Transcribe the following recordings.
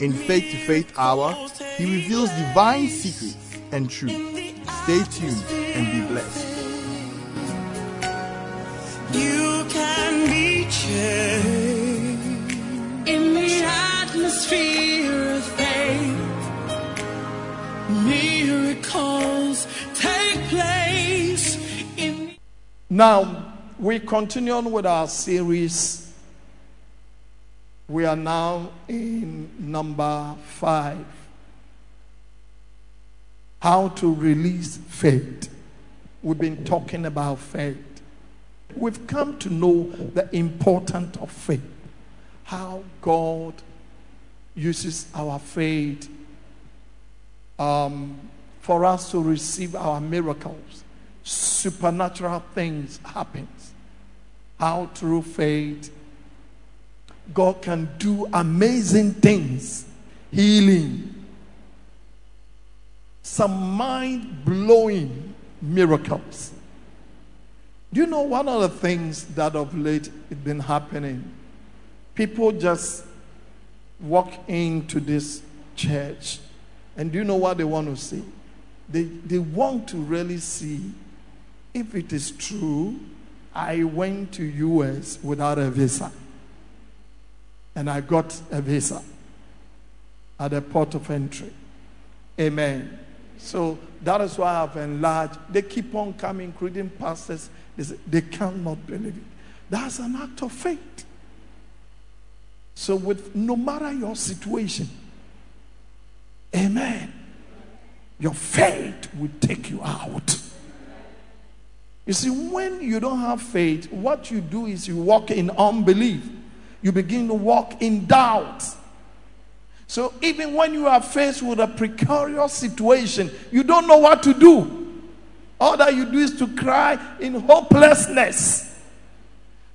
In Faith to Faith Hour, he reveals divine secrets and truth. Stay tuned and be blessed. You can be changed in the atmosphere of faith. Miracles take place in. Now, we continue on with our series. We are now in number five How to release faith. We've been talking about faith. We've come to know the importance of faith, how God uses our faith um, for us to receive our miracles. Supernatural things happen. How through faith God can do amazing things, healing, some mind blowing miracles. Do you know one of the things that of late has been happening? People just walk into this church and do you know what they want to see? They, they want to really see if it is true I went to US without a visa and I got a visa at the port of entry. Amen. So that is why I've enlarged. They keep on coming, including pastors. They, say, they cannot believe it. That's an act of faith. So, with no matter your situation, amen, your faith will take you out. You see, when you don't have faith, what you do is you walk in unbelief. You begin to walk in doubt. So even when you are faced with a precarious situation, you don't know what to do. All that you do is to cry in hopelessness.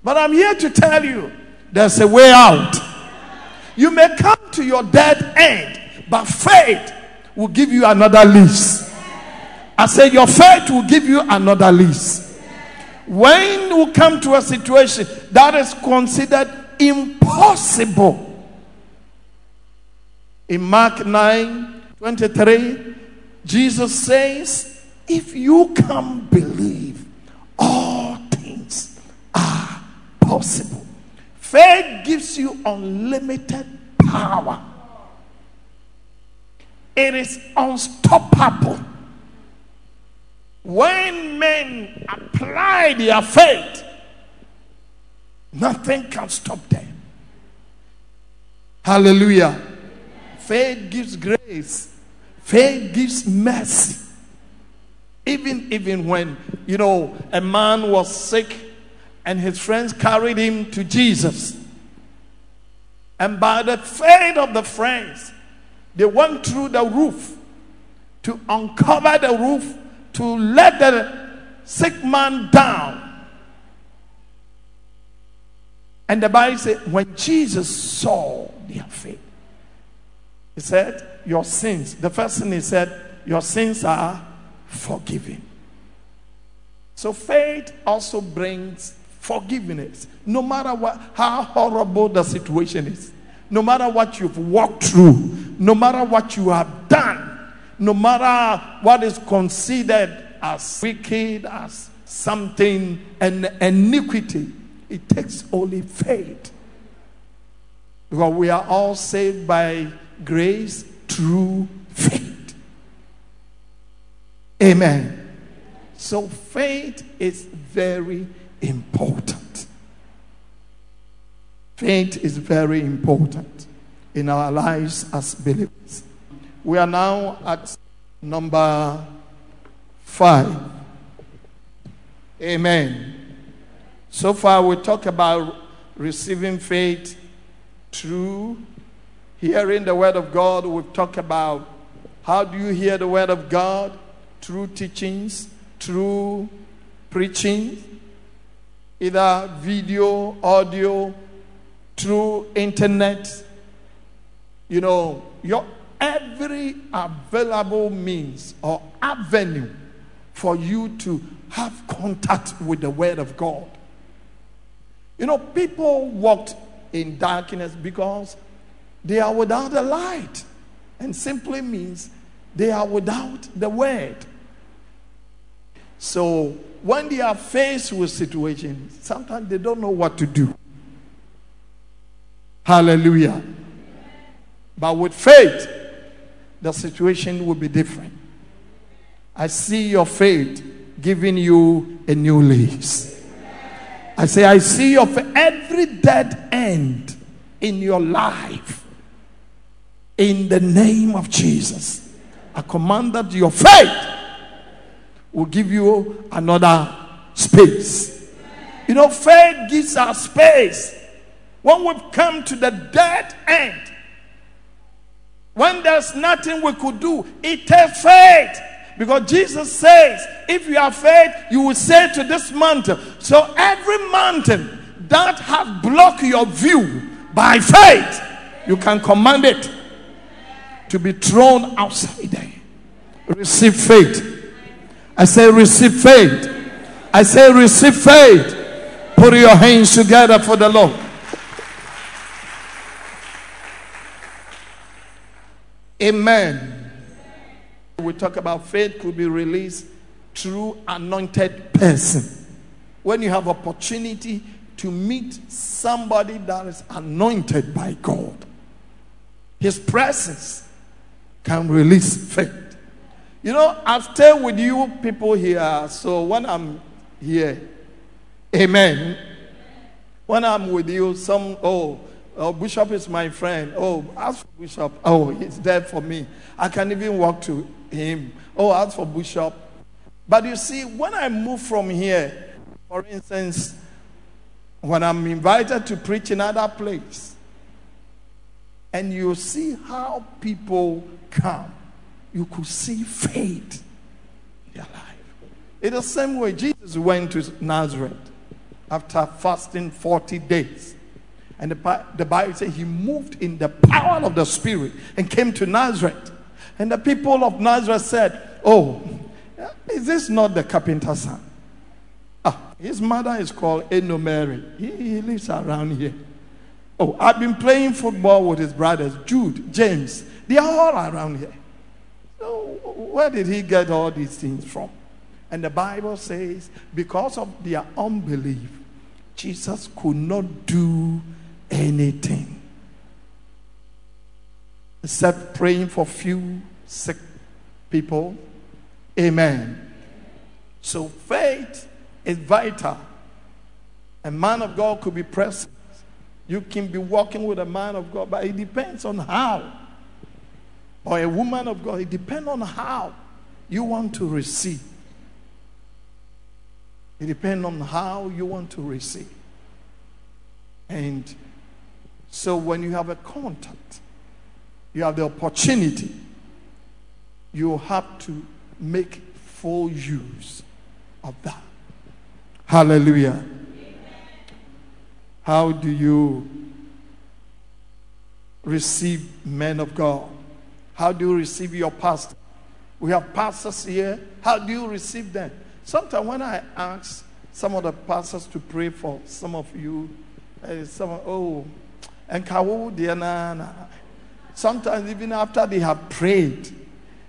But I'm here to tell you there's a way out. You may come to your dead end, but faith will give you another lease. I say, Your faith will give you another lease. When you come to a situation that is considered impossible, in Mark 9 23, Jesus says, If you can believe, all things are possible. Faith gives you unlimited power, it is unstoppable. When men apply their faith, nothing can stop them. Hallelujah. Faith gives grace. Faith gives mercy. Even even when you know a man was sick and his friends carried him to Jesus. And by the faith of the friends, they went through the roof to uncover the roof to let the sick man down. And the Bible said, when Jesus saw their faith, he said, Your sins, the first thing he said, Your sins are forgiven. So faith also brings forgiveness. No matter what, how horrible the situation is, no matter what you've walked through, no matter what you have done, no matter what is considered as wicked, as something, an iniquity, it takes only faith. Because we are all saved by grace through faith. Amen. So faith is very important. Faith is very important in our lives as believers. We are now at number five. Amen. So far, we talk about receiving faith through hearing the word of God. We've talked about How do you hear the word of God? Through teachings, through preaching, either video, audio, through internet. You know, your every available means or avenue for you to have contact with the word of God. You know, people walked in darkness because they are without the light, and simply means they are without the word. So when they are faced with situations, sometimes they don't know what to do. Hallelujah. But with faith, the situation will be different. I see your faith giving you a new lease. I say, I see faith, every dead end in your life. In the name of Jesus, I command that your faith will give you another space. You know, faith gives us space. When we've come to the dead end, when there's nothing we could do, it takes faith. Because Jesus says, if you have faith, you will say to this mountain. So every mountain that has blocked your view by faith, you can command it to be thrown outside there. Receive faith. I say, receive faith. I say, receive faith. Put your hands together for the Lord. Amen. We talk about faith could be released through anointed person. When you have opportunity to meet somebody that is anointed by God, his presence can release faith. You know, I've stayed with you people here, so when I'm here, amen. When I'm with you, some, oh, oh, Bishop is my friend. Oh, ask Bishop. Oh, he's there for me. I can even walk to him. Oh, ask for Bishop. But you see, when I move from here, for instance, when I'm invited to preach in other place, and you see how people come, you could see faith in their life. In the same way, Jesus went to Nazareth after fasting 40 days. And the, the Bible says he moved in the power of the Spirit and came to Nazareth. And the people of Nazareth said, Oh, is this not the carpenter's son? Ah, his mother is called Eno Mary. He, he lives around here. Oh, I've been playing football with his brothers, Jude, James. They are all around here. So, where did he get all these things from? And the Bible says, because of their unbelief, Jesus could not do anything except praying for few sick people. Amen. So faith is vital. A man of God could be present. You can be walking with a man of God, but it depends on how. Or a woman of God, it depends on how you want to receive. It depends on how you want to receive. And so when you have a contact, you have the opportunity, you have to make full use of that. Hallelujah. How do you receive men of God? How do you receive your pastor? We have pastors here. How do you receive them? Sometimes when I ask some of the pastors to pray for some of you, uh, some oh, and Sometimes even after they have prayed,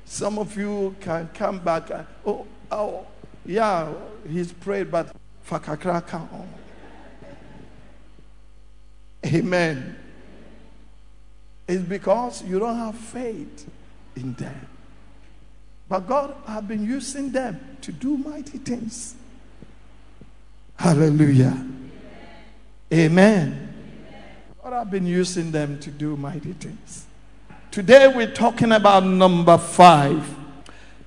some of you can come back. And, oh, oh, yeah, he's prayed, but fakakraka. Amen. It's because you don't have faith in them. But God has been using them to do mighty things. Hallelujah. Amen. God has been using them to do mighty things. Today we're talking about number five.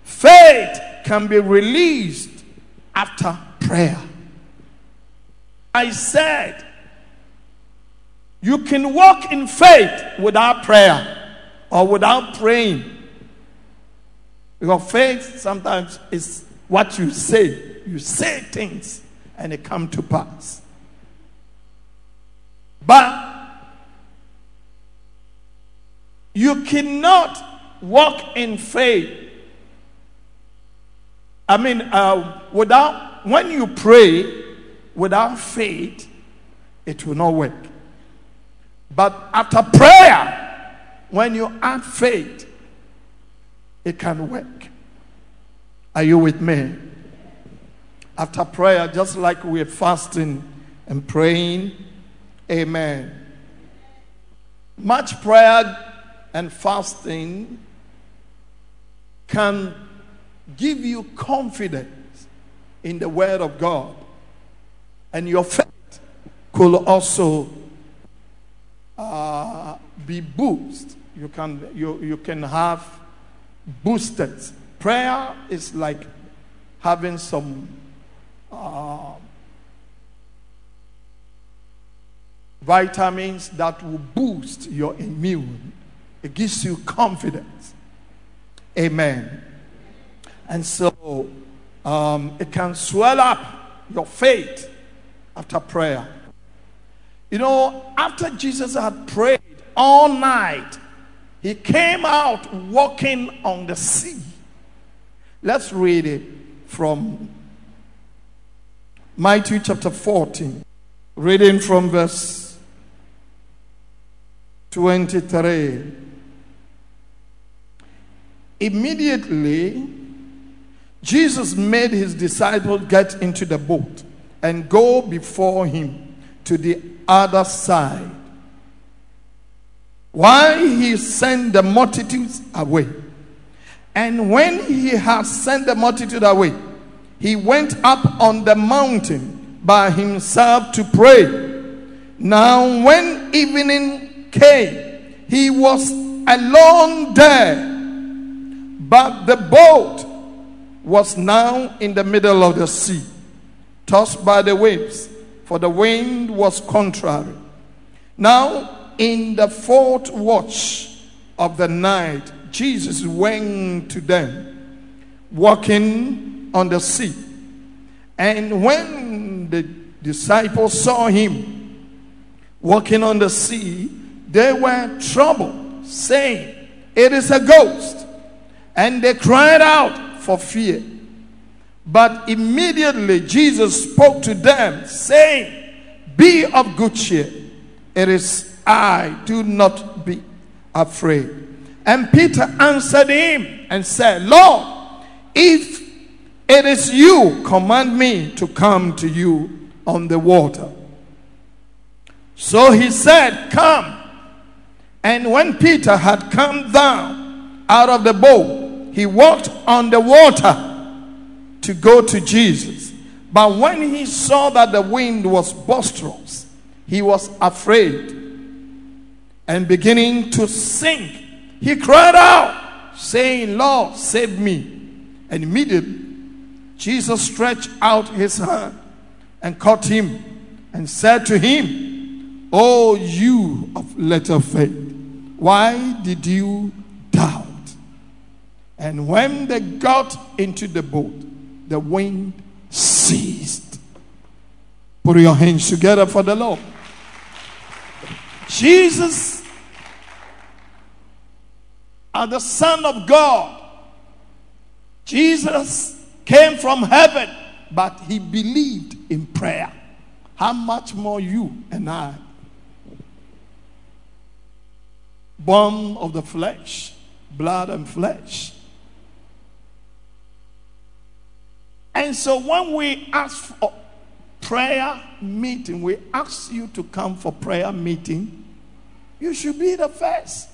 Faith can be released after prayer. I said, you can walk in faith without prayer or without praying. Because faith sometimes is what you say. You say things and they come to pass. But you cannot walk in faith. I mean, uh, without when you pray without faith, it will not work. But after prayer, when you add faith, it can work. Are you with me? After prayer, just like we're fasting and praying, amen. Much prayer and fasting can give you confidence in the Word of God. And your faith could also uh, be boosted. You can, you, you can have boosted. Prayer is like having some uh, vitamins that will boost your immune. It gives you confidence. Amen. And so um, it can swell up your faith after prayer. You know, after Jesus had prayed all night, he came out walking on the sea. Let's read it from Matthew chapter 14, reading from verse 23. Immediately, Jesus made his disciples get into the boat and go before him to the other side while he sent the multitudes away. And when he had sent the multitude away, he went up on the mountain by himself to pray. Now, when evening came, he was alone there, but the boat was now in the middle of the sea, tossed by the waves, for the wind was contrary. Now, in the fourth watch of the night, Jesus went to them, walking on the sea. And when the disciples saw him walking on the sea, they were troubled, saying, It is a ghost. And they cried out for fear. But immediately Jesus spoke to them, saying, Be of good cheer. It is I, do not be afraid. And Peter answered him and said, Lord, if it is you, command me to come to you on the water. So he said, Come. And when Peter had come down out of the boat, he walked on the water to go to Jesus. But when he saw that the wind was boisterous, he was afraid and beginning to sink, he cried out, saying, Lord, save me. And immediately Jesus stretched out his hand and caught him and said to him, Oh, you of little faith, why did you doubt? And when they got into the boat, the wind ceased. Put your hands together for the Lord. Jesus, as the Son of God, Jesus came from heaven, but he believed in prayer. How much more you and I? Born of the flesh, blood and flesh. And so when we ask for prayer meeting, we ask you to come for prayer meeting, you should be the first.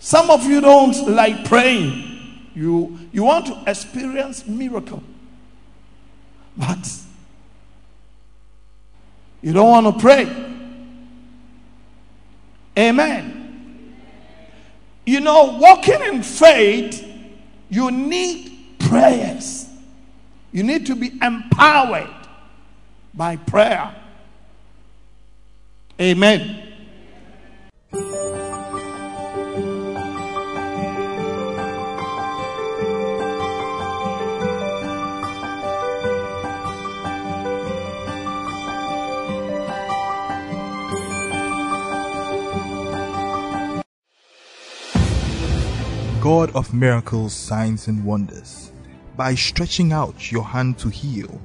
Some of you don't like praying. You, you want to experience miracle. But you don't want to pray. Amen. You know, walking in faith, you need prayers. You need to be empowered by prayer. Amen. God of miracles, signs, and wonders by stretching out your hand to heal,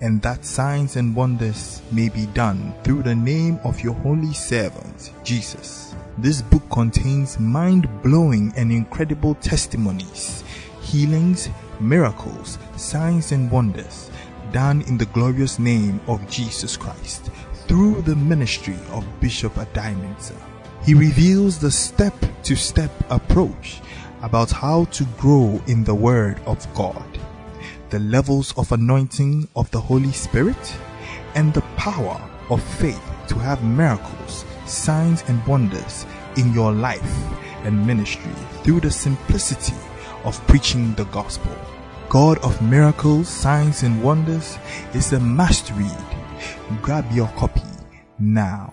and that signs and wonders may be done through the name of your holy servant, Jesus. This book contains mind blowing and incredible testimonies, healings, miracles, signs, and wonders done in the glorious name of Jesus Christ through the ministry of Bishop Addae-Mensah. He reveals the step to step approach about how to grow in the Word of God, the levels of anointing of the Holy Spirit, and the power of faith to have miracles, signs, and wonders in your life and ministry through the simplicity of preaching the gospel. God of miracles, signs, and wonders is a must read. Grab your copy now.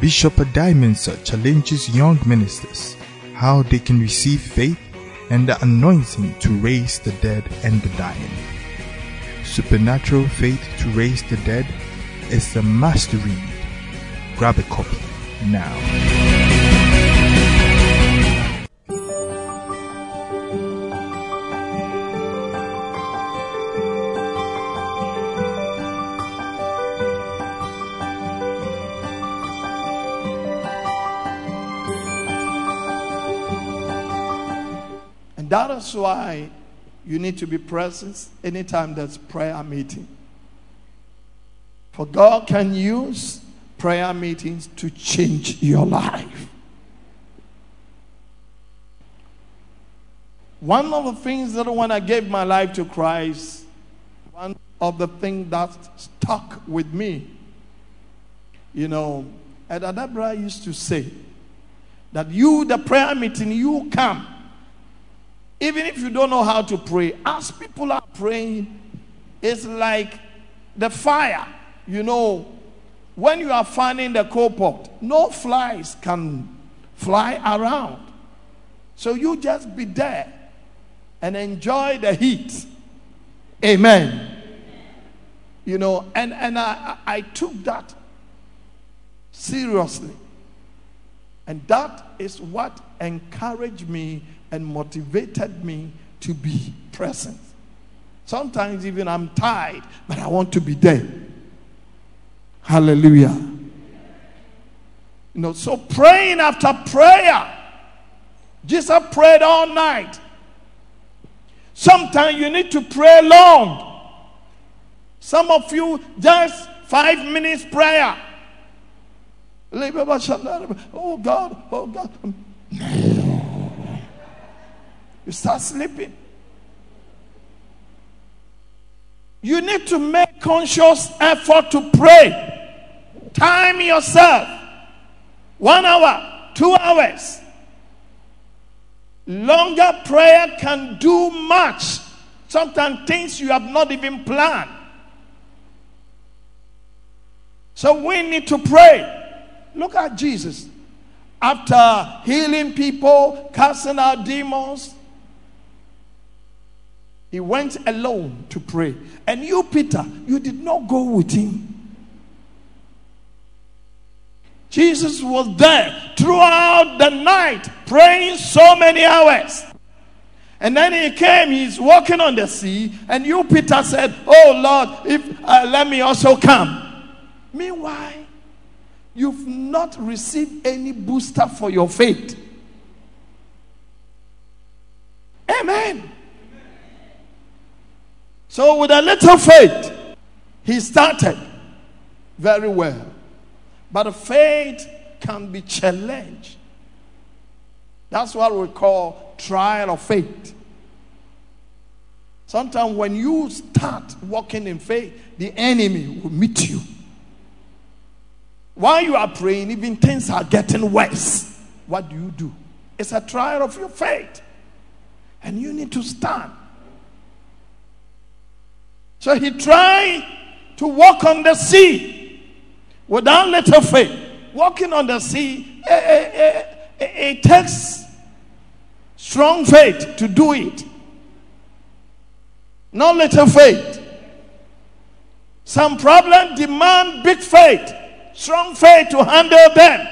Bishop Addae-Mensah challenges young ministers how they can receive faith and the anointing to raise the dead and the dying. Supernatural faith to raise the dead is a must read. Grab a copy now. That is why you need to be present anytime there's prayer meeting. For God can use prayer meetings to change your life. One of the things that when I gave my life to Christ, one of the things that stuck with me, you know, Adadabra used to say that you, the prayer meeting, you come. Even if you don't know how to pray, as people are praying, it's like the fire. You know, when you are fanning the coal pot, no flies can fly around. So you just be there and enjoy the heat. Amen. You know, and, and I, I took that seriously. And that is what encouraged me and motivated me to be present. Sometimes even I'm tired, but I want to be there. Hallelujah. You know, so praying after prayer. Jesus prayed all night. Sometimes you need to pray long. Some of you just five minutes prayer. Oh God, oh God. You start sleeping. You need to make conscious effort to pray. Time yourself. One hour, two hours. Longer prayer can do much. Sometimes things you have not even planned. So we need to pray. Look at Jesus. After healing people, casting out demons, he went alone to pray. And you, Peter, you did not go with him. Jesus was there throughout the night praying so many hours. And then he came, he's walking on the sea, and you, Peter, said, Oh Lord, if uh, let me also come. Meanwhile, you've not received any booster for your faith. Amen. So, with a little faith, he started very well. But faith can be challenged. That's what we call trial of faith. Sometimes when you start walking in faith, the enemy will meet you. While you are praying, even things are getting worse. What do you do? It's a trial of your faith. And you need to stand. So he tried to walk on the sea without little faith. Walking on the sea, it, it, it, it takes strong faith to do it. Not little faith. Some problems demand big faith, strong faith to handle them.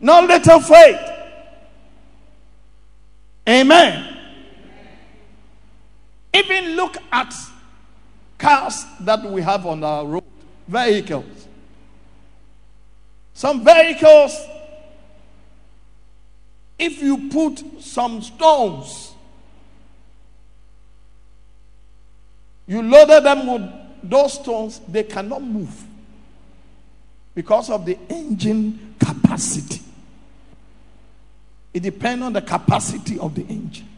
Not little faith. Amen. Even look at cars that we have on our road, vehicles. Some vehicles, if you put some stones, you loaded them with those stones, they cannot move because of the engine capacity. It depends on the capacity of the engine.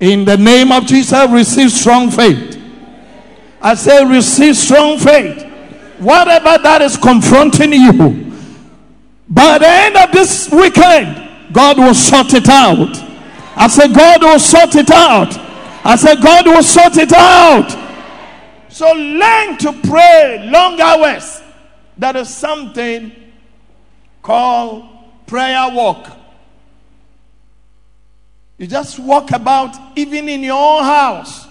In the name of Jesus, receive strong faith. I say, receive strong faith. Whatever that is confronting you, by the end of this weekend, God will sort it out. I say, God will sort it out. I said, God will sort it out. So learn to pray long hours. That is something called prayer walk. You just walk about, even in your own house.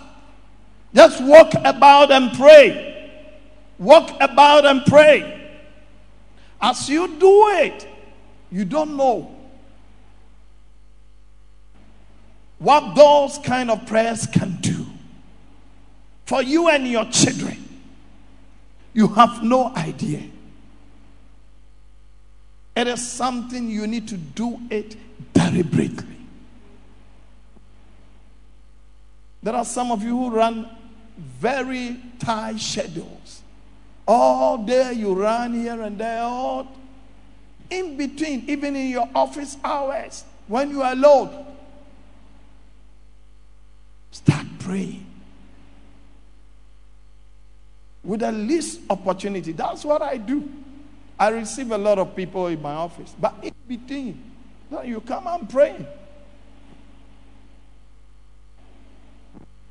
Just walk about and pray. Walk about and pray. As you do it, you don't know what those kind of prayers can do for you and your children. You have no idea. It is something you need to do it deliberately. There are some of you who run very tight schedules. All day you run here and there, all in between, even in your office hours, when you are alone. Start praying. With the least opportunity. That's what I do. I receive a lot of people in my office. But in between, you come and pray.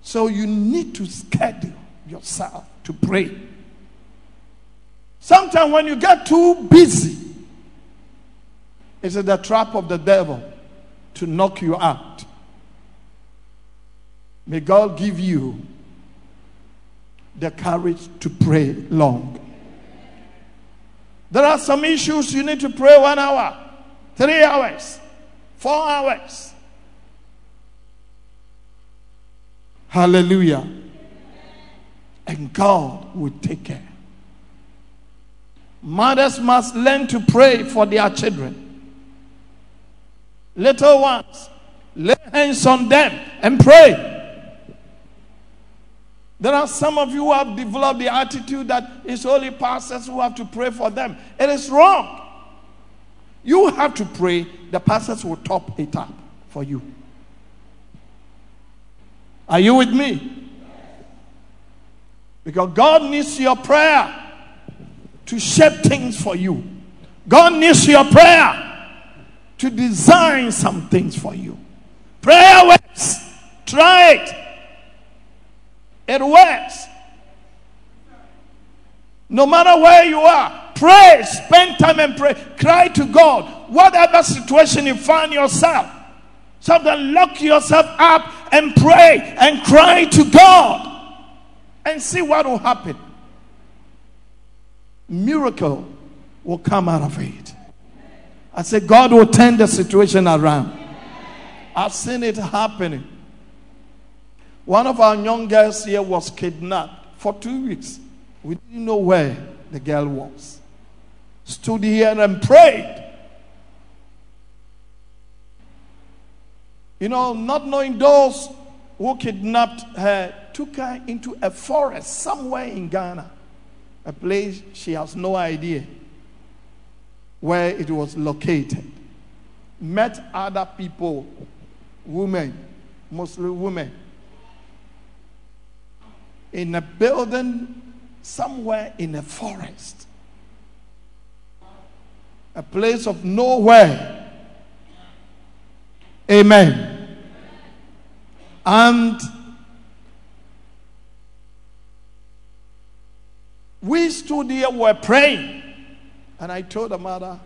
So you need to schedule yourself to pray. Sometimes when you get too busy, it's the trap of the devil to knock you out. May God give you the courage to pray long. There are some issues you need to pray one hour, three hours, four hours. Hallelujah. And God will take care. Mothers must learn to pray for their children. Little ones, lay hands on them and pray. There are some of you who have developed the attitude that it's only pastors who have to pray for them. It is wrong. You have to pray, the pastors will top it up for you. Are you with me? Because God needs your prayer to shape things for you. God needs your prayer to design some things for you. Prayer works. Try it. It works. No matter where you are, pray. Spend time and pray. Cry to God. Whatever situation you find yourself, sometimes lock yourself up and pray and cry to God and see what will happen. Miracle will come out of it. I said, God will turn the situation around. I've seen it happening. One of our young girls here was kidnapped for two weeks. We didn't know where the girl was. Stood here and prayed. You know, not knowing those who kidnapped her took her into a forest somewhere in Ghana, a place she has no idea where it was located. Met other people, women, Muslim women in a building somewhere in a forest, a place of nowhere. Amen. And we stood here, we were praying, and I told the mother,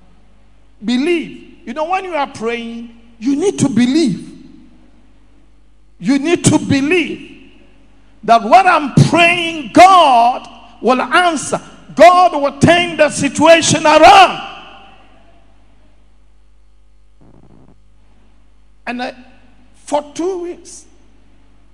believe. You know, when you are praying, you need to believe. You need to believe that what I'm praying, God will answer. God will turn the situation around. And I, for two weeks,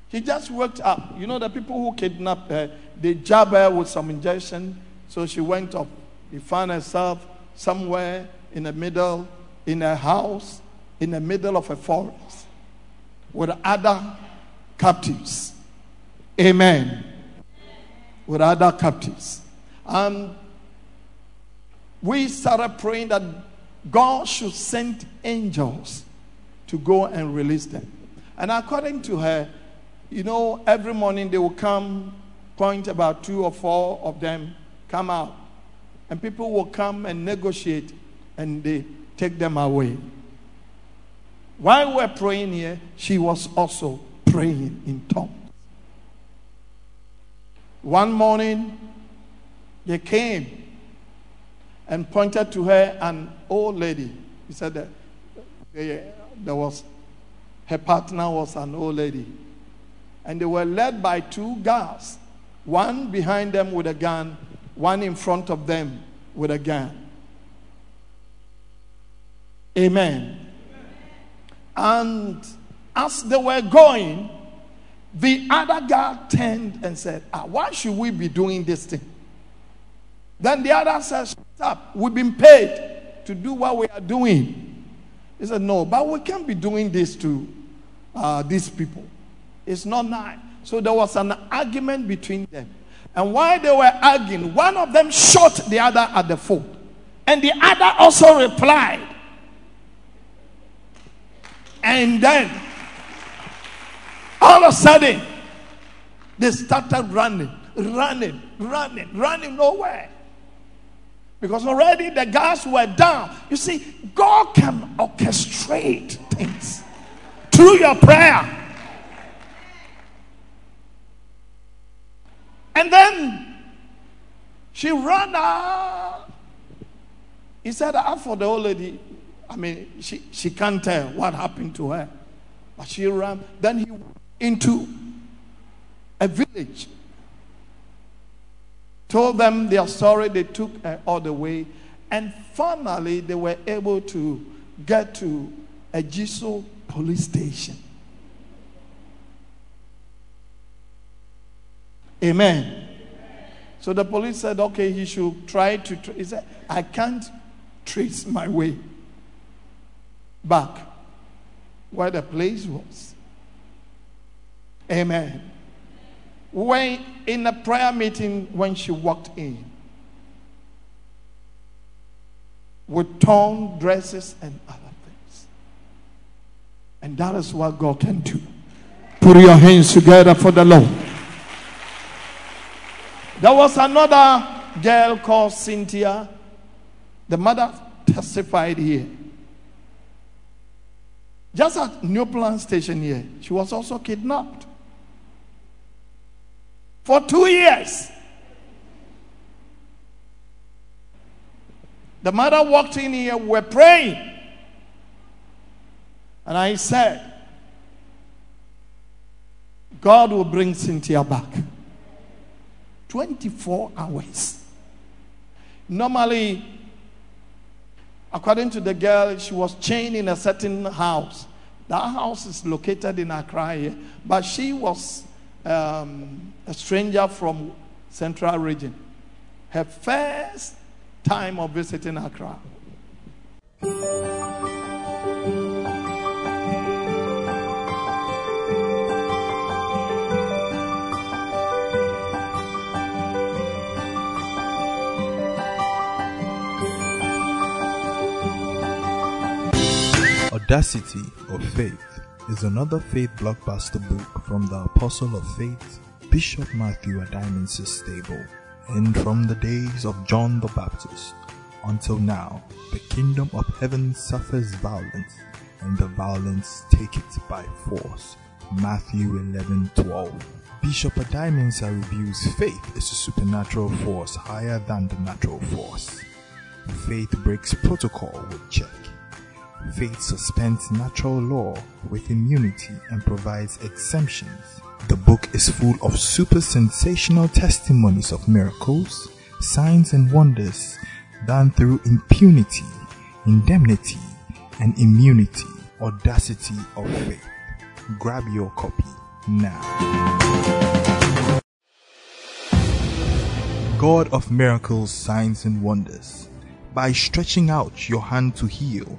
he just worked up. You know, the people who kidnapped her, they jab her with some injection. So she went up. He found herself somewhere in the middle, in a house, in the middle of a forest with other captives. Amen. With other captives. And we started praying that God should send angels to go and release them. And according to her, you know, every morning they will come, point about two or four of them come out. And people will come and negotiate and they take them away. While we're praying here, she was also praying in tongues. One morning, they came and pointed to her an old lady. He said that there was her partner was an old lady. And they were led by two guards, one behind them with a gun, one in front of them with a gun. Amen. And as they were going, the other guy turned and said, ah, Why should we be doing this thing? Then the other said, Shut up. We've been paid to do what we are doing. He said, No, but we can't be doing this to uh, these people. It's not nice. So there was an argument between them. And while they were arguing, one of them shot the other at the foot. And the other also replied. And then all of a sudden, they started running, running, running, running nowhere. Because already the guards were down. You see, God can orchestrate things through your prayer. And then she ran out. He said, I for the old lady, I mean, she, she can't tell what happened to her. But she ran. Then he went into a village. Told them their story, they took her all the way, and finally they were able to get to a Jiso police station. Amen. So the police said, okay, he should try to. Tra-. He said, I can't trace my way back where the place was. Amen. When in a prayer meeting, when she walked in with torn dresses and other things. And that is what God can do. Put your hands together for the Lord. There was another girl called Cynthia. The mother testified here. Just at New Plant Station here, she was also kidnapped for two years. The mother walked in here, we're praying. And I said, God will bring Cynthia back. 24 hours. Normally, according to the girl, she was chained in a certain house. That house is located in Accra but she was um, a stranger from Central Region. Her first time of visiting Accra. Audacity of Faith is another faith blockbuster book from the Apostle of Faith, Bishop Matthew Addae-Mensah Stable. And from the days of John the Baptist until now, the kingdom of heaven suffers violence, and the violence take it by force. Matthew 11:12. Bishop Addae-Mensah reviews faith is a supernatural force higher than the natural force. Faith breaks protocol with check. Faith suspends natural law with immunity and provides exemptions. The book is full of super sensational testimonies of miracles, signs, and wonders done through impunity, indemnity, and immunity, audacity of faith. Grab your copy now. God of miracles, signs, and wonders, by stretching out your hand to heal,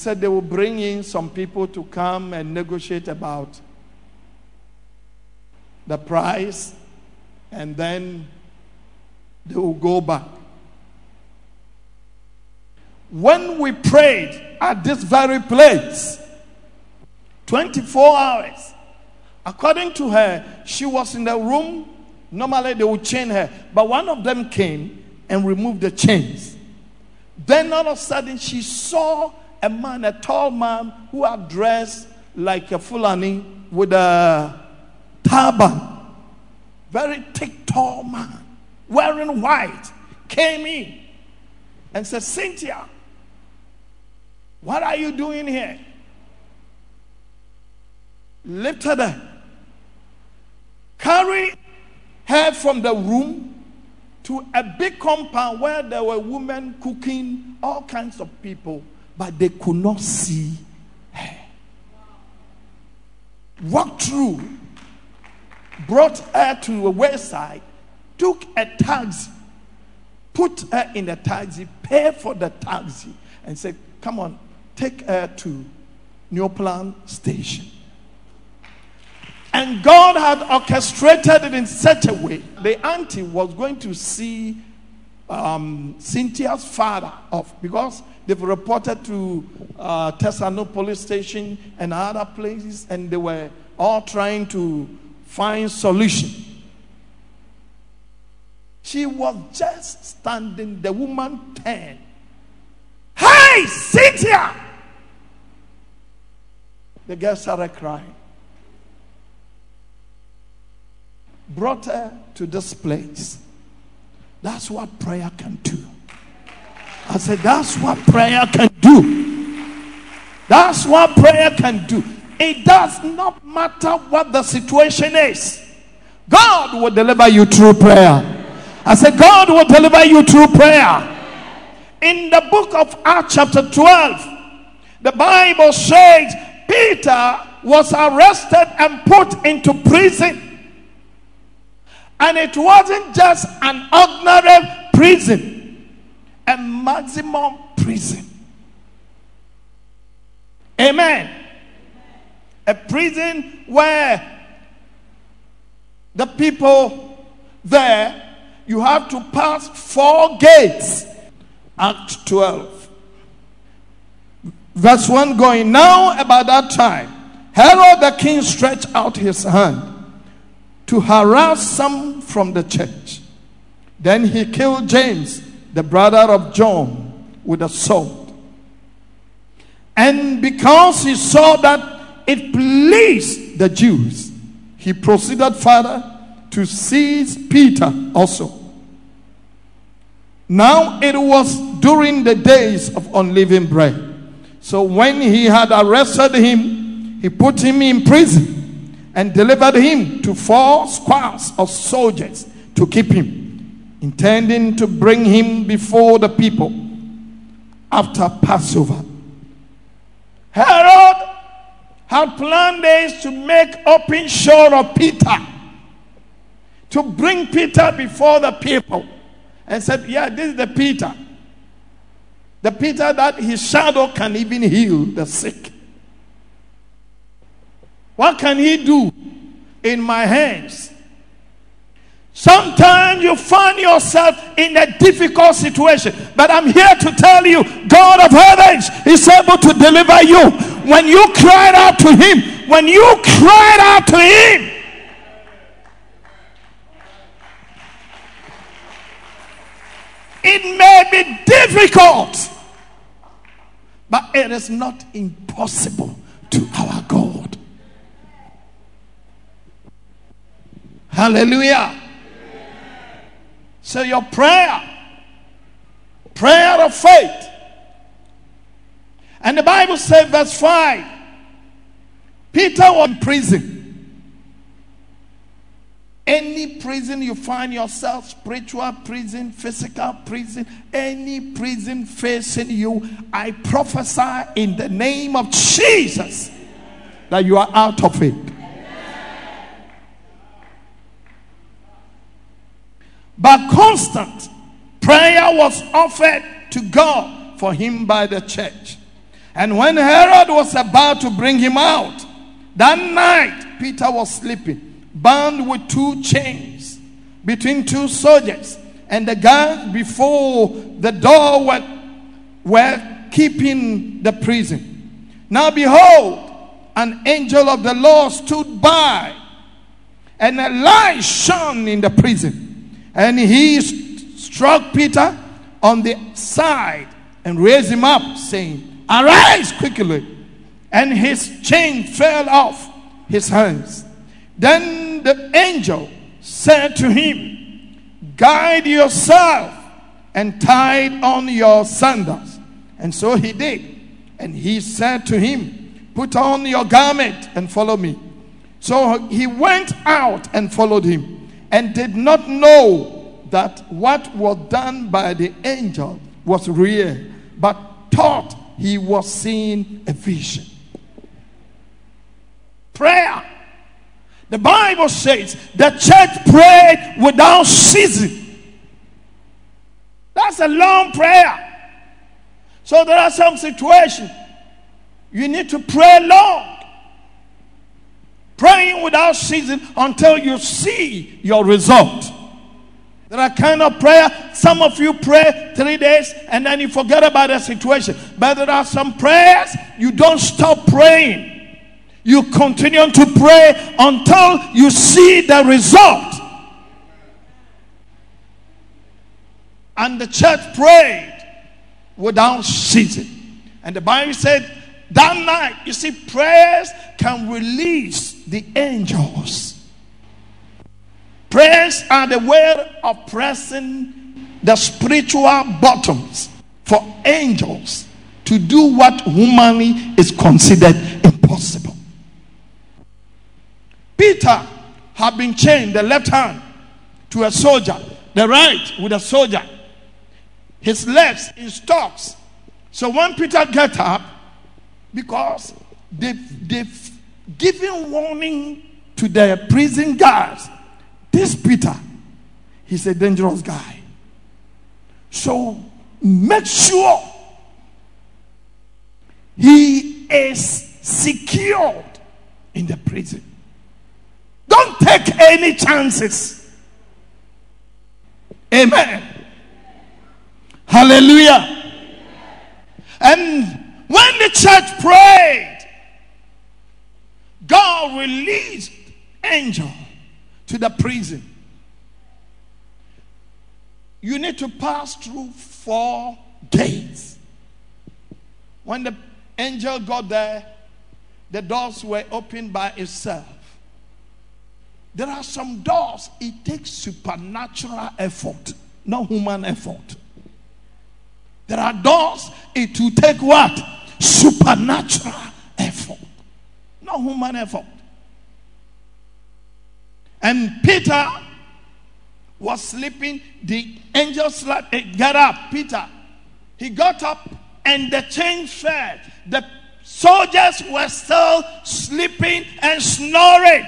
Said they will bring in some people to come and negotiate about the price and then they will go back. When we prayed at this very place, 24 hours, according to her, she was in the room. Normally they would chain her, but one of them came and removed the chains. Then all of a sudden she saw a man, a tall man who had dressed like a Fulani with a turban. Very thick, tall man, wearing white, came in and said, Cynthia, what are you doing here? Lifted her, carried her from the room to a big compound where there were women cooking, all kinds of people but they could not see her. Walked through, brought her to a wayside, took a taxi, put her in the taxi, paid for the taxi, and said, Come on, take her to New Plan Station. And God had orchestrated it in such a way the auntie was going to see um, Cynthia's father off because they've reported to uh, police station and other places, and they were all trying to find solution. She was just standing. The woman turned. Hey, Cynthia! The girl started crying. Brought her to this place. That's what prayer can do. I said, That's what prayer can do. That's what prayer can do. It does not matter what the situation is. God will deliver you through prayer. I said, God will deliver you through prayer. In the book of Acts, chapter 12, the Bible says Peter was arrested and put into prison. And it wasn't just an ordinary prison, a maximum prison. Amen. A prison where the people there, you have to pass four gates. Act 12. Verse 1 going, Now about that time, Herod the king stretched out his hand to harass some from the church. Then he killed James, the brother of John, with a sword. And because he saw that it pleased the Jews, he proceeded further to seize Peter also. Now it was during the days of unleavened bread. So when he had arrested him, he put him in prison and delivered him to four squads of soldiers to keep him, intending to bring him before the people after Passover. Herod had planned this to make open show of Peter, to bring Peter before the people, and said, Yeah, this is the Peter. The Peter that his shadow can even heal the sick. What can he do in my hands? Sometimes you find yourself in a difficult situation, but I'm here to tell you God of heavens is able to deliver you. When you cried out to Him, when you cried out to Him, It may be difficult, but it is not impossible to our God. Hallelujah. So, your prayer, prayer of faith. And the Bible says, verse 5 Peter was in prison. Any prison you find yourself, spiritual prison, physical prison, any prison facing you, I prophesy in the name of Jesus that you are out of it. But constant prayer was offered to God for him by the church. And when Herod was about to bring him out, that night Peter was sleeping bound with two chains between two soldiers, and the guards before the door were, were keeping the prison. Now, behold, an angel of the Lord stood by, and a light shone in the prison, and he struck Peter on the side and raised him up, saying, Arise quickly. And his chain fell off his hands. Then the angel said to him, Guide yourself and tied on your sandals. And so he did. And he said to him, Put on your garment and follow me. So he went out and followed him and did not know that what was done by the angel was real, but thought he was seeing a vision. Prayer the Bible says the church prayed without ceasing. That's a long prayer. So there are some situations you need to pray long. Praying without ceasing until you see your result. There are kind of prayer. Some of you pray three days and then you forget about the situation. But there are some prayers you don't stop praying. You continue to pray until you see the result. And the church prayed without ceasing. And the Bible said that night, you see, prayers can release the angels. Prayers are the way of pressing the spiritual buttons for angels to do what humanly is considered impossible. Peter had been chained, the left hand to a soldier, the right with a soldier, his legs in stocks. So when Peter got up, because they've, they've given warning to the prison guards, this Peter, he's a dangerous guy. So make sure he is secured in the prison. Don't take any chances. Amen. Hallelujah. And When the church prayed, God released angel to the prison. You need to pass through four gates. When the angel got there, the doors were opened by itself. There are some doors, it takes supernatural effort, not human effort. There are doors, it will take what? Supernatural not human effort. And Peter was sleeping. The angel slept. Eh, Get up, Peter. He got up and the chain fell. The soldiers were still sleeping and snoring.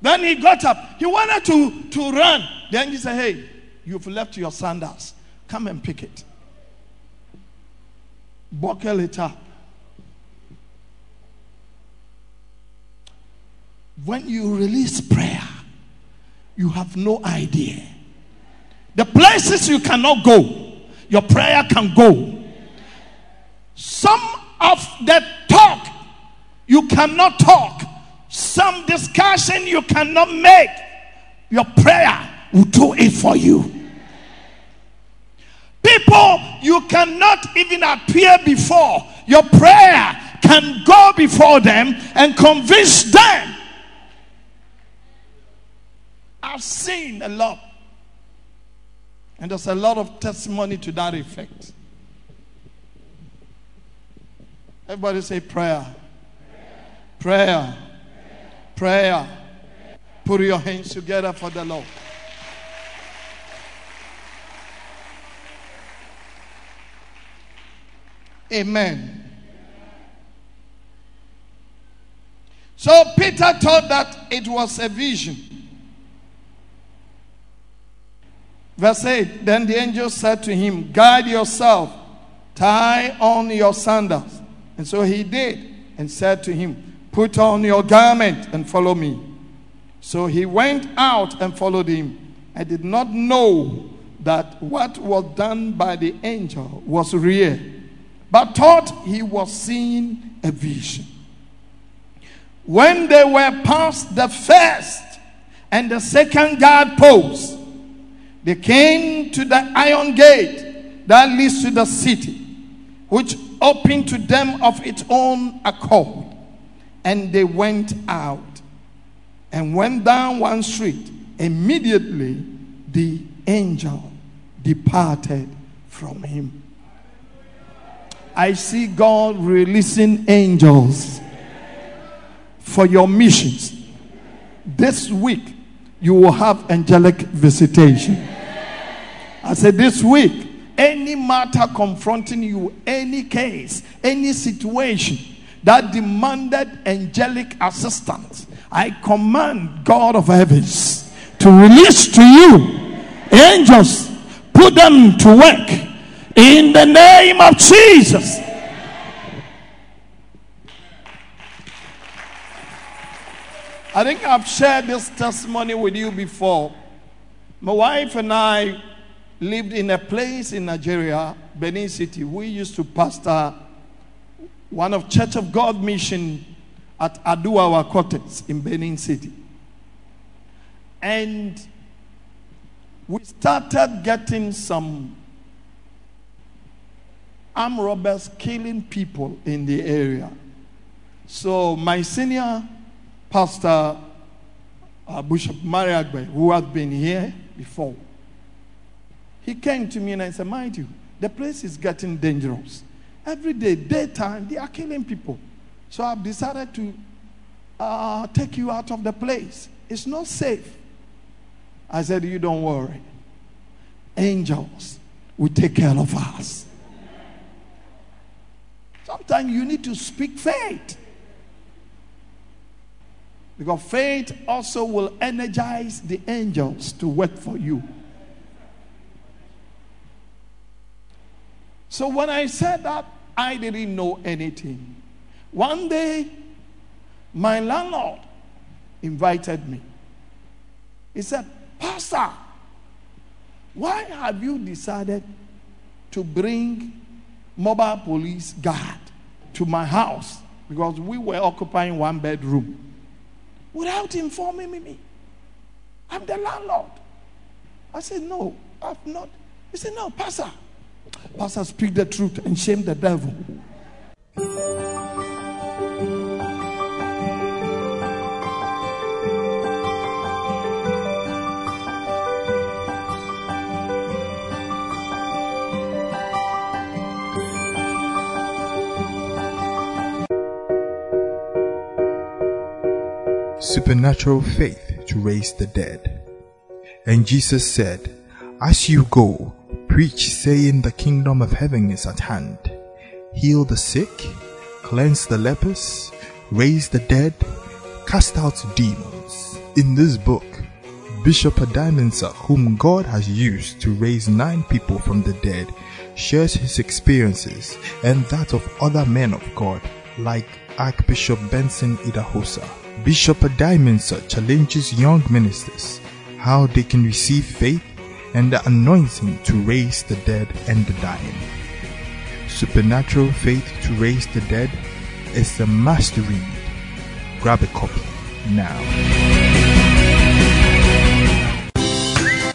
Then he got up. He wanted to, to run. Then he said, Hey, you've left your sandals. Come and pick it. Buckle it up. When you release prayer, you have no idea. The places you cannot go, your prayer can go. Some of the talk you cannot talk, some discussion you cannot make, your prayer will do it for you. People you cannot even appear before, your prayer can go before them and convince them I've seen a lot. And there's a lot of testimony to that effect. Everybody say prayer. Prayer. Prayer. Put your hands together for the Lord. Amen. So Peter thought that it was a vision. Verse 8 Then the angel said to him, Guide yourself, tie on your sandals. And so he did, and said to him, Put on your garment and follow me. So he went out and followed him. I did not know that what was done by the angel was real, but thought he was seeing a vision. When they were past the first and the second guard post, they came to the iron gate that leads to the city, which opened to them of its own accord. And they went out and went down one street. Immediately, the angel departed from him. I see God releasing angels for your missions. This week, you will have angelic visitation. I said, This week, any matter confronting you, any case, any situation that demanded angelic assistance, I command God of heavens to release to you angels, put them to work in the name of Jesus. I think I've shared this testimony with you before. My wife and I lived in a place in Nigeria, Benin City. We used to pastor one of Church of God mission at Aduwawa quarters in Benin City. And we started getting some armed robbers killing people in the area. So my senior pastor, uh, Bishop Mariagbe, who had been here before, he came to me and I said, Mind you, the place is getting dangerous. Every day, daytime, they are killing people. So I've decided to uh, take you out of the place. It's not safe. I said, You don't worry. Angels will take care of us. Sometimes you need to speak faith. Because faith also will energize the angels to work for you. So when I said that, I didn't know anything. One day, my landlord invited me. He said, Pastor, why have you decided to bring mobile police guard to my house because we were occupying one bedroom without informing me. I'm the landlord. I said, No, I've not. He said, No, Pastor. Pastor, speak the truth and shame the devil. supernatural faith to raise the dead. And Jesus said, As you go, preach, saying, The kingdom of heaven is at hand. Heal the sick, cleanse the lepers, raise the dead, cast out demons. In this book, Bishop Addae-Mensah, whom God has used to raise nine people from the dead, shares his experiences and that of other men of God, like Archbishop Benson Idahosa. Bishop Addae-Mensah challenges young ministers how they can receive faith and the anointing to raise the dead and the dying. Supernatural Faith to Raise the Dead is a must read. Grab a copy now.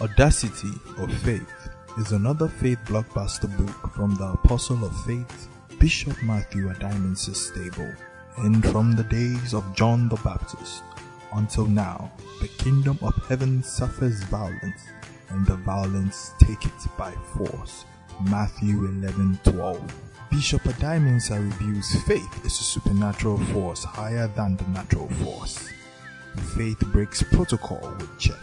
Audacity of Faith is another faith blockbuster book from the Apostle of Faith, Bishop Matthew Addae-Mensah's stable. And from the days of John the Baptist until now, the kingdom of heaven suffers violence, and the violence take it by force. Matthew 11:12. Bishop Addae-Mensah reviews faith is a supernatural force higher than the natural force. Faith breaks protocol with check.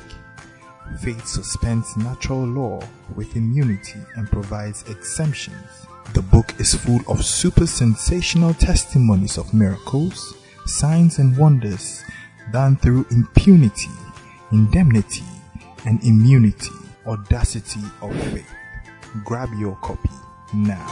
Faith suspends natural law with immunity and provides exemptions. The book is full of super sensational testimonies of miracles, signs, and wonders done through impunity, indemnity, and immunity, audacity of faith. Grab your copy now.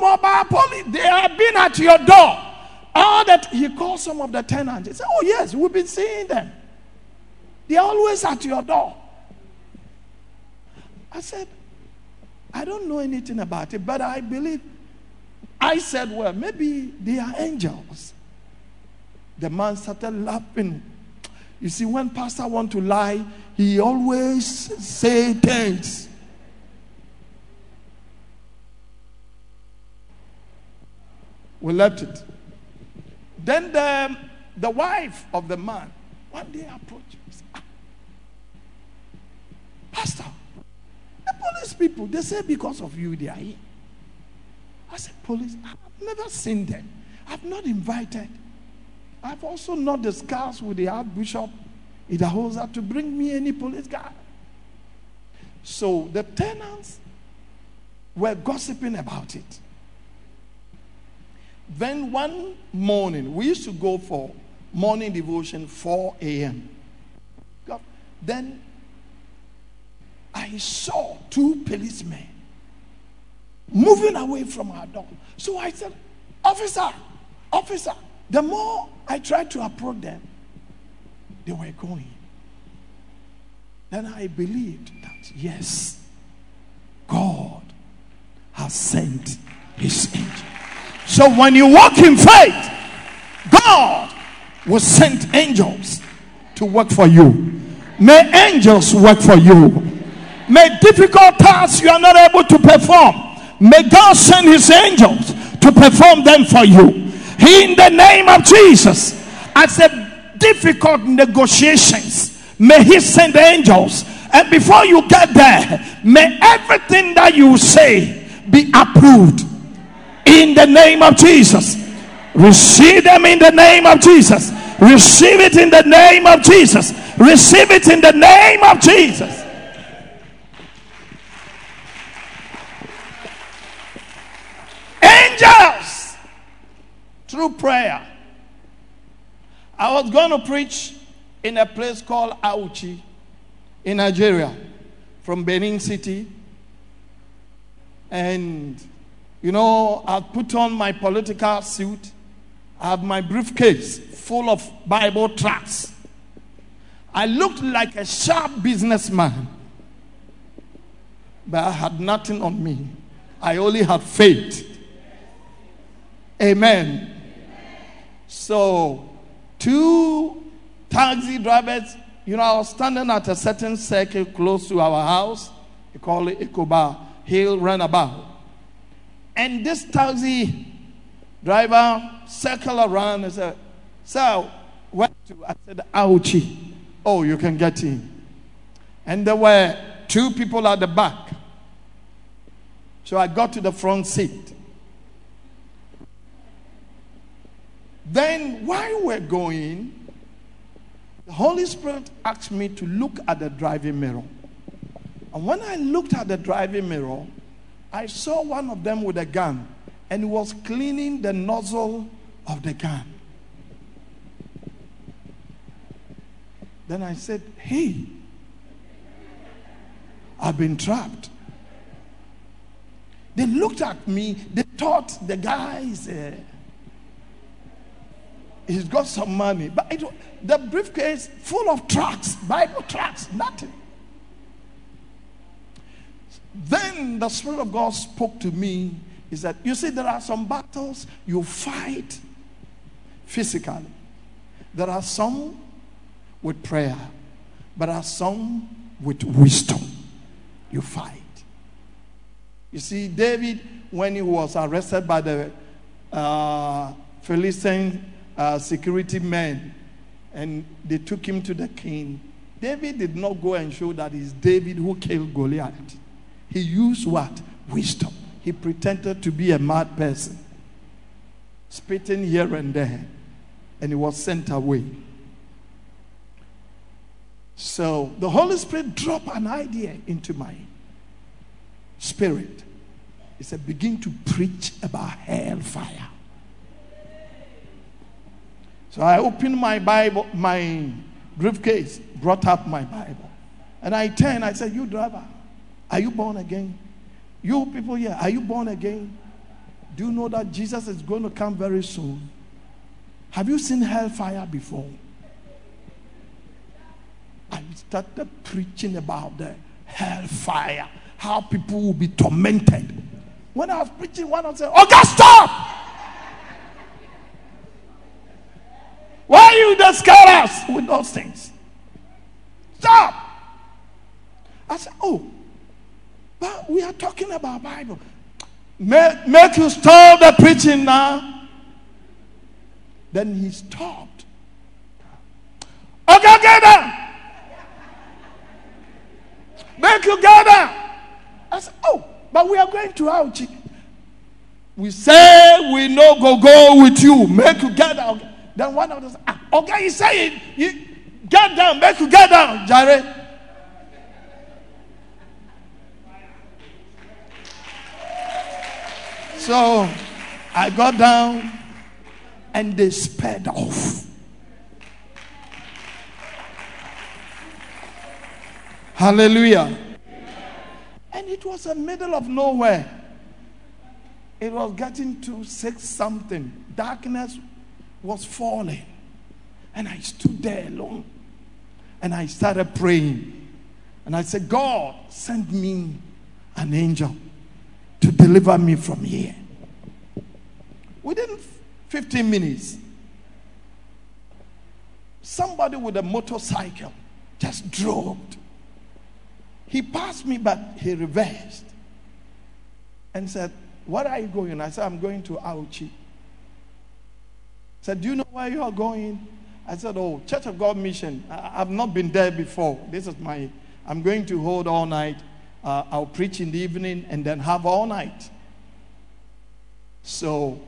Mobile police, they have been at your door. That he called some of the tenants. He said, Oh, yes, we've been seeing them. They're always at your door. I said, I don't know anything about it, but I believe. I said, Well, maybe they are angels. The man started laughing. You see, when pastor want to lie, he always say things. We left it. Then the, the wife of the man one day. Said, "Ah, Pastor, the police people, they say because of you they are here. I said, Police, I've never seen them. I've not invited. I've also not discussed with the Archbishop Idahosa to bring me any police guard. So the tenants were gossiping about it. Then one morning, we used to go for morning devotion 4 a.m. Then I saw two policemen moving away from our door. So I said, Officer, officer. The more I tried to approach them, they were going. Then I believed that, yes, God has sent his angel. So when you walk in faith, God will send angels to work for you. May angels work for you. May difficult tasks you are not able to perform, may God send his angels to perform them for you. In the name of Jesus, I said difficult negotiations, may he send angels. And before you get there, may everything that you say be approved in the name of Jesus. Receive them in the name of Jesus. Receive it in the name of Jesus. Receive it in the name of Jesus. Angels through prayer. I was going to preach in a place called Auchi in Nigeria from Benin City. And, you know, I put on my political suit. I have my briefcase full of Bible tracts. I looked like a sharp businessman, but I had nothing on me. I only had faith. Amen. So, two taxi drivers, you know, I was standing at a certain circle close to our house. We call it Ikpoba Hill Runabout. And this taxi driver circled around and said, Sir, where to? I said, Auchi. Oh, you can get in. And there were two people at the back. So I got to the front seat. Then, while we're going, the Holy Spirit asked me to look at the driving mirror. And when I looked at the driving mirror, I saw one of them with a gun and he was cleaning the nozzle of the gun. Then I said, Hey, I've been trapped. They looked at me, they thought the guy is. Uh, he's got some money. But it, the briefcase full of tracts, Bible tracts, nothing. Then the Spirit of God spoke to me. He said, You see, there are some battles you fight physically, there are some with prayer, but there are some with wisdom you fight. You see, David, when he was arrested by the uh, Philistine uh, security men and they took him to the king. David did not go and show that it's David who killed Goliath. He used what? Wisdom. He pretended to be a mad person, spitting here and there, and he was sent away. So the Holy Spirit dropped an idea into my spirit. He said, Begin to preach about hellfire. So I opened my Bible, my briefcase, brought up my Bible. And I turned, I said, You driver, are you born again? You people here, are you born again? Do you know that Jesus is going to come very soon? Have you seen hellfire before? I started preaching about the hellfire, how people will be tormented. When I was preaching, one of them said, Oh, God, stop! Why you just scare us with those things? Stop. I said, Oh, but we are talking about Bible. Make, make you stop the preaching now. Then he stopped. Okay, get down. Make you get down. I said, Oh, but we are going to Auchi. We say we no go go with you. Make you get down. Then one of us, ah, okay, he's saying, you get down, make you get down, Jare. So I got down and they sped off. Hallelujah. And it was a middle of nowhere. It was getting to six something. Darkness was falling. And I stood there alone. And I started praying. And I said, God, send me an angel to deliver me from here. Within 15 minutes, somebody with a motorcycle just drove. He passed me, but he reversed and said, Where are you going? I said, I'm going to Auchi said, Do you know where you are going? I said, Oh, Church of God Mission. I, have not been there before. This is my, I'm going to hold all night. Uh, I'll preach in the evening and then have all night. So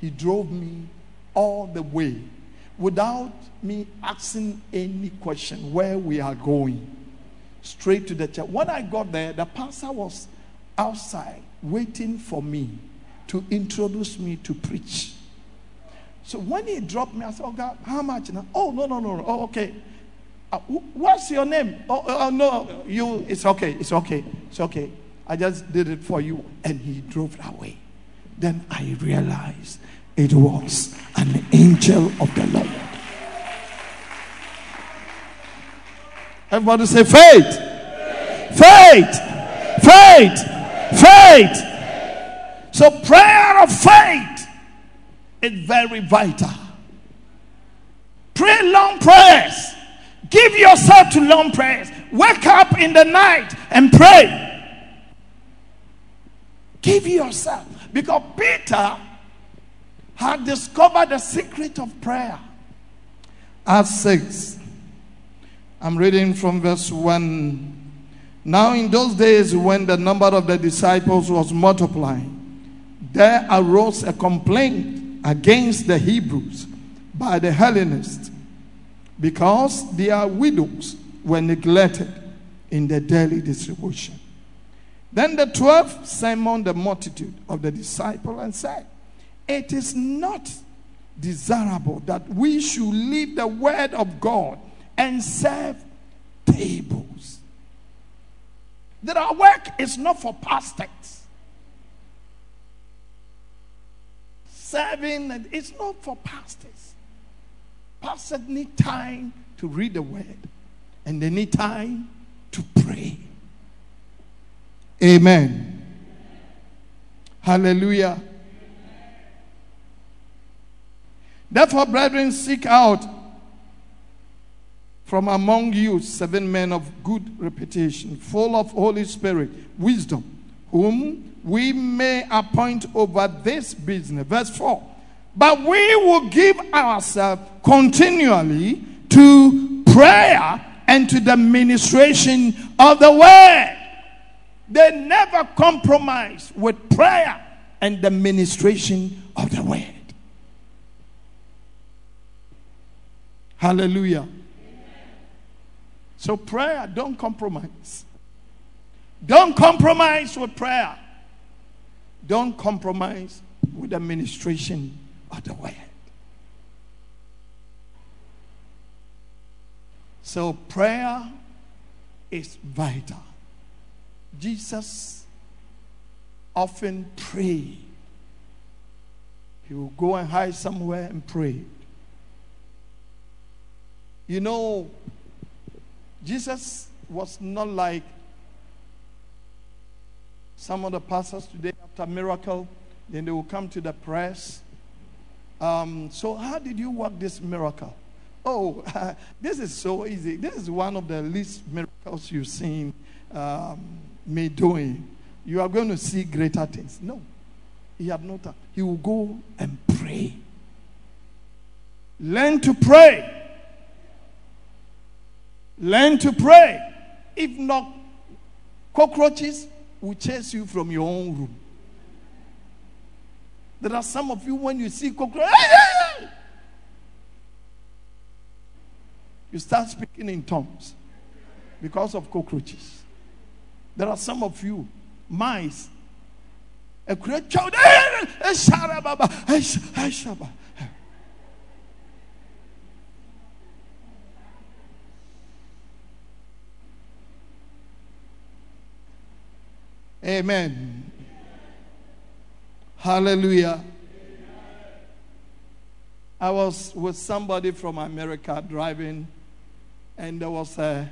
he drove me all the way without me asking any question where we are going. Straight to the church. When I got there, the pastor was outside waiting for me to introduce me to preach. So when he dropped me, I said, Oh God, how much now? Oh, no, no, no. Oh, okay. Uh, what's your name? Oh, oh, no, you. It's okay. It's okay. It's okay. I just did it for you. And he drove away. Then I realized it was an angel of the Lord. Everybody say faith. Faith. Faith. Faith. So prayer of faith is very vital. Pray long prayers. Give yourself to long prayers. Wake up in the night and pray. Give yourself. Because Peter had discovered the secret of prayer. Acts 6. I'm reading from verse 1. Now, in those days, when the number of the disciples was multiplying, there arose a complaint against the Hebrews by the Hellenists because their widows were neglected in the daily distribution. Then the twelve summoned the multitude of the disciples and said, It is not desirable that we should leave the word of God and serve tables. That our work is not for pastors. Serving, it's not for pastors. Pastors need time to read the word and they need time to pray. Amen. Hallelujah. Therefore, brethren, seek out from among you seven men of good reputation, full of Holy Spirit, wisdom, whom we may appoint over this business. Verse 4. But we will give ourselves continually to prayer and to the ministration of the word. They never compromise with prayer and the ministration of the word. Hallelujah. So, prayer, don't compromise. Don't compromise with prayer. Don't compromise with the ministration of the word. So, prayer is vital. Jesus often prayed. He would go and hide somewhere and pray. You know, Jesus was not like some of the pastors today after miracle, then they will come to the press. Um, so, how did you work this miracle? Oh, uh, this is so easy. This is one of the least miracles you've seen um, me doing. You are going to see greater things. No, he had no time. He will go and pray. Learn to pray. Learn to pray. If not, cockroaches will chase you from your own room. There are some of you, when you see cockroaches, you start speaking in tongues because of cockroaches. There are some of you, mice. A great child. Amen. Hallelujah. I was with somebody from America driving, and there was a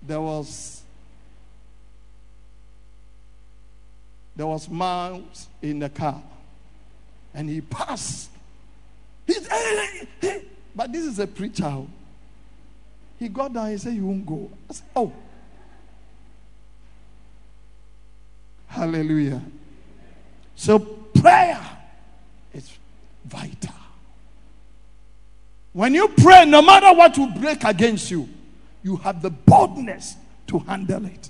there was there was mouse in the car, and he passed. He's, hey, hey. but this is a preacher. He got down. He said, "You won't go." I said, "Oh." Hallelujah. So prayer is vital. When you pray, no matter what will break against you, you have the boldness to handle it.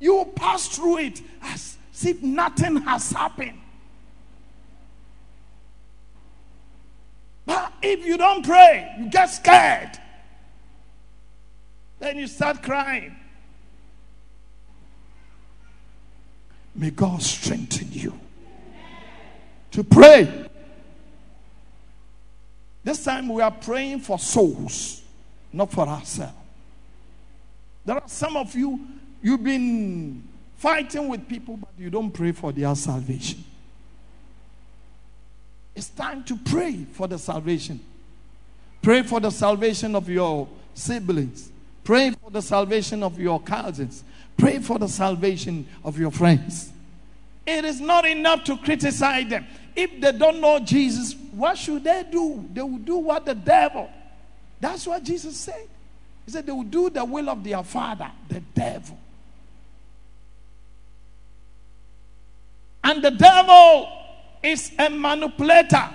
You will pass through it as if nothing has happened. But if you don't pray, you get scared. Then you start crying. May God strengthen you to pray. This time we are praying for souls, not for ourselves. There are some of you, you've been fighting with people, but you don't pray for their salvation. It's time to pray for the salvation. Pray for the salvation of your siblings. Pray for the salvation of your cousins. Pray for the salvation of your friends. It is not enough to criticize them. If they don't know Jesus, what should they do? They will do what the devil. That's what Jesus said. He said they will do the will of their father, the devil. And the devil is a manipulator.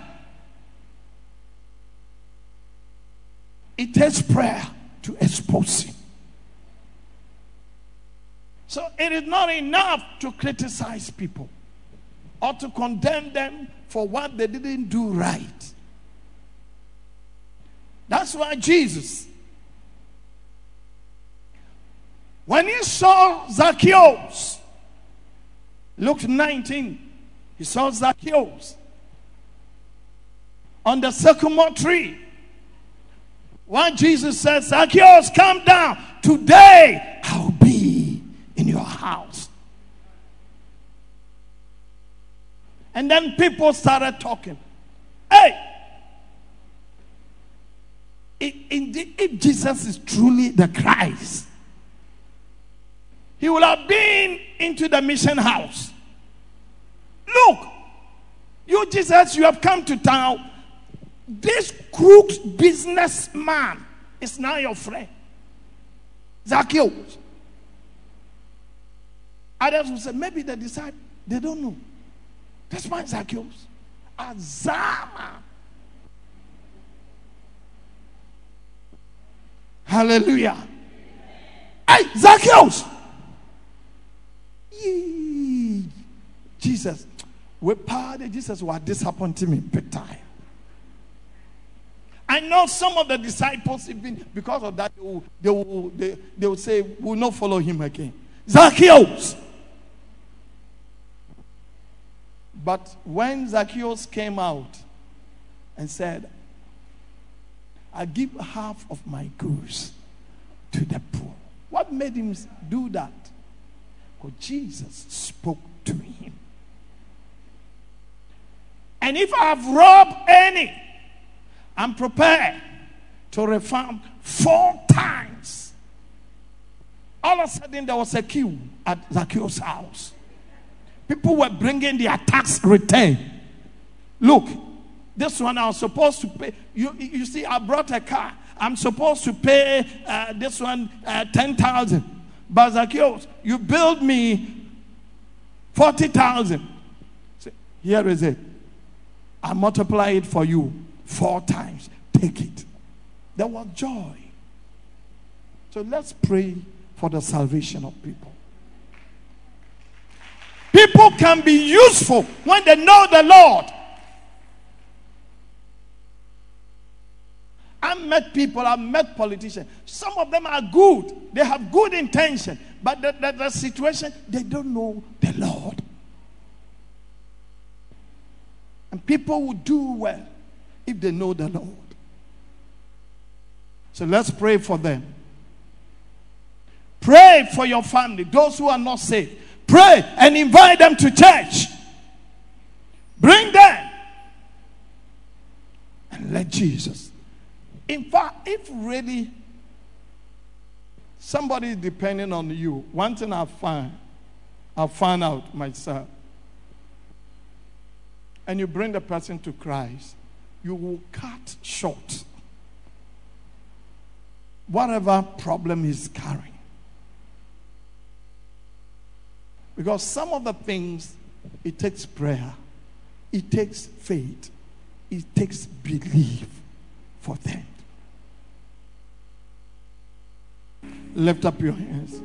It takes prayer to expose him. So it is not enough to criticize people or to condemn them for what they didn't do right. That's why Jesus, when he saw Zacchaeus, Luke 19, he saw Zacchaeus on the sycamore tree. When Jesus said, Zacchaeus, come down. Today in your house. And then people started talking. Hey! If Jesus is truly the Christ, he would have been into the mission house. Look, you Jesus, you have come to town. This crook's businessman is now your friend. Zacchaeus. Others will say, maybe the disciples, they don't know. That's why Zacchaeus. Azama. Hallelujah. Hey, Zacchaeus. Yee. Jesus. We pardon Jesus was disappointing me big time. I know some of the disciples, even because of that, they will, they will, they, they will say, We'll not follow him again. Zacchaeus. But when Zacchaeus came out and said, I give half of my goods to the poor. What made him do that? Because Jesus spoke to him. And if I've robbed any, I'm prepared to refund four times. All of a sudden, there was a queue at Zacchaeus' house. People were bringing their tax return. Look, this one I was supposed to pay. You, you see, I brought a car. I'm supposed to pay uh, this one uh, 10,000. But Zacchaeus, you billed me 40,000. Here is it. I multiply it for you four times. Take it. There was joy. So let's pray for the salvation of people. People can be useful when they know the Lord. I've met people, I've met politicians. Some of them are good, they have good intention, but the, the, the situation, they don't know the Lord. And people will do well if they know the Lord. So let's pray for them. Pray for your family, those who are not saved. Pray and invite them to church. Bring them. And let Jesus. In fact, if really somebody is depending on you, one thing I find, I found out myself. And you bring the person to Christ, you will cut short whatever problem he's carrying. Because some of the things, it takes prayer, it takes faith, it takes belief for them. Lift up your hands.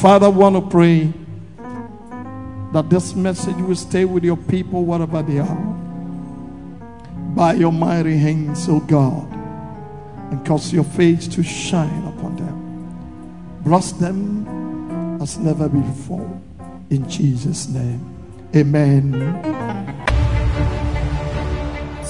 Father, I want to pray that this message will stay with your people wherever they are. By your mighty hands, O oh God, and cause your face to shine upon them. Bless them as never before. In Jesus' name, amen.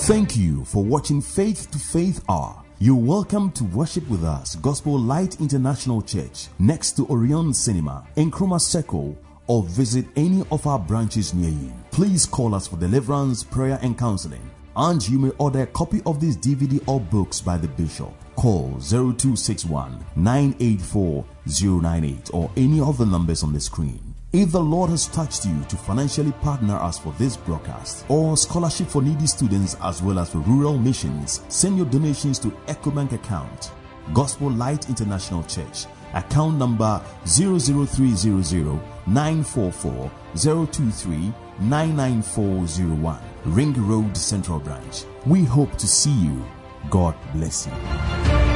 Thank you for watching Faith to Faith Hour. You're welcome to worship with us, Gospel Light International Church, next to Orion Cinema, in Nkrumah Circle, or visit any of our branches near you. Please call us for deliverance, prayer, and counseling. And you may order a copy of this DVD or books by the bishop. Call 0261 984 098 or any of the numbers on the screen. If the Lord has touched you to financially partner us for this broadcast or scholarship for needy students as well as for rural missions, send your donations to EcoBank account Gospel Light International Church, account number 00300 944 023 99401, Ring Road Central Branch. We hope to see you. God bless you.